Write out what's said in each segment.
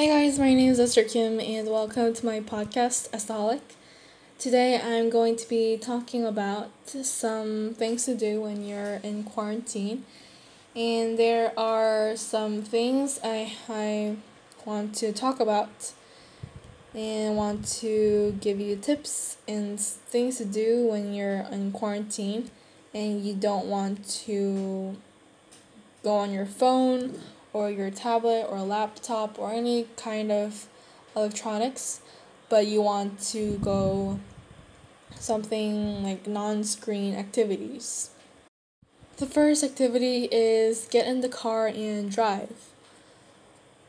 Hi guys, my name is Esther Kim and welcome to my podcast, Estaholic. Today I'm going to be talking about some things to do when you're in quarantine. And there are some things I, I want to talk about and want to give you tips and things to do when you're in quarantine and you don't want to go on your phone or your tablet or laptop or any kind of electronics, but you want to go something like non screen activities. The first activity is get in the car and drive.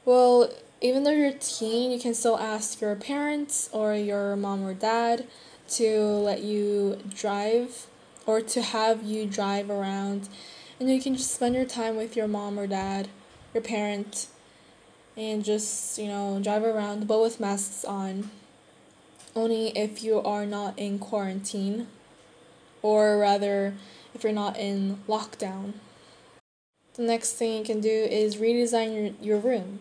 Well, even though you're a teen, you can still ask your parents or your mom or dad to let you drive or to have you drive around. And you can just spend your time with your mom or dad your parent and just, you know, drive around but with masks on. Only if you are not in quarantine or rather if you're not in lockdown. The next thing you can do is redesign your, your room.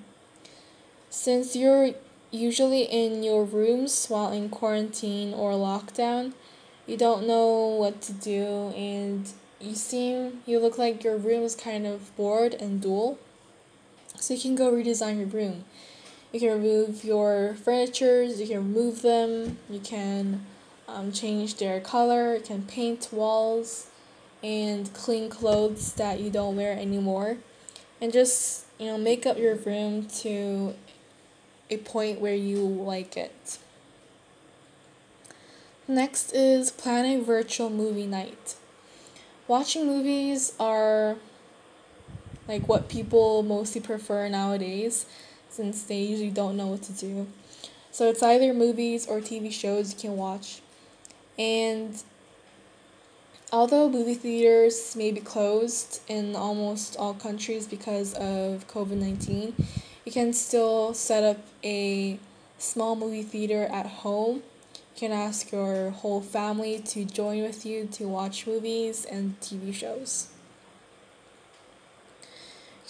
Since you're usually in your rooms while in quarantine or lockdown, you don't know what to do and you seem you look like your room is kind of bored and dull. So you can go redesign your room. You can remove your furnitures, you can remove them, you can um, change their color, you can paint walls, and clean clothes that you don't wear anymore. And just, you know, make up your room to a point where you like it. Next is plan a virtual movie night. Watching movies are like what people mostly prefer nowadays since they usually don't know what to do. So it's either movies or TV shows you can watch. And although movie theaters may be closed in almost all countries because of COVID 19, you can still set up a small movie theater at home. You can ask your whole family to join with you to watch movies and TV shows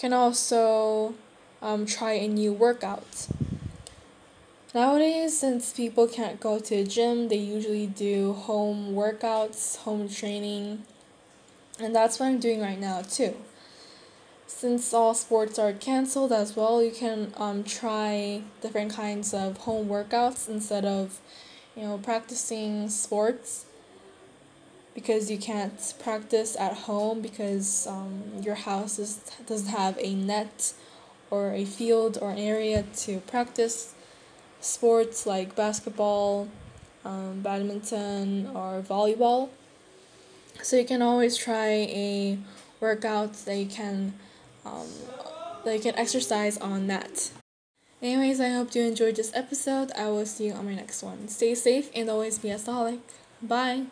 can also um, try a new workout. Nowadays, since people can't go to a gym, they usually do home workouts, home training, and that's what I'm doing right now too. Since all sports are canceled as well, you can um, try different kinds of home workouts instead of, you know, practicing sports because you can't practice at home because um, your house is, doesn't have a net or a field or an area to practice sports like basketball, um, badminton, or volleyball. So you can always try a workout that you can um, that you can exercise on that. Anyways, I hope you enjoyed this episode. I will see you on my next one. Stay safe and always be a staholic. Bye.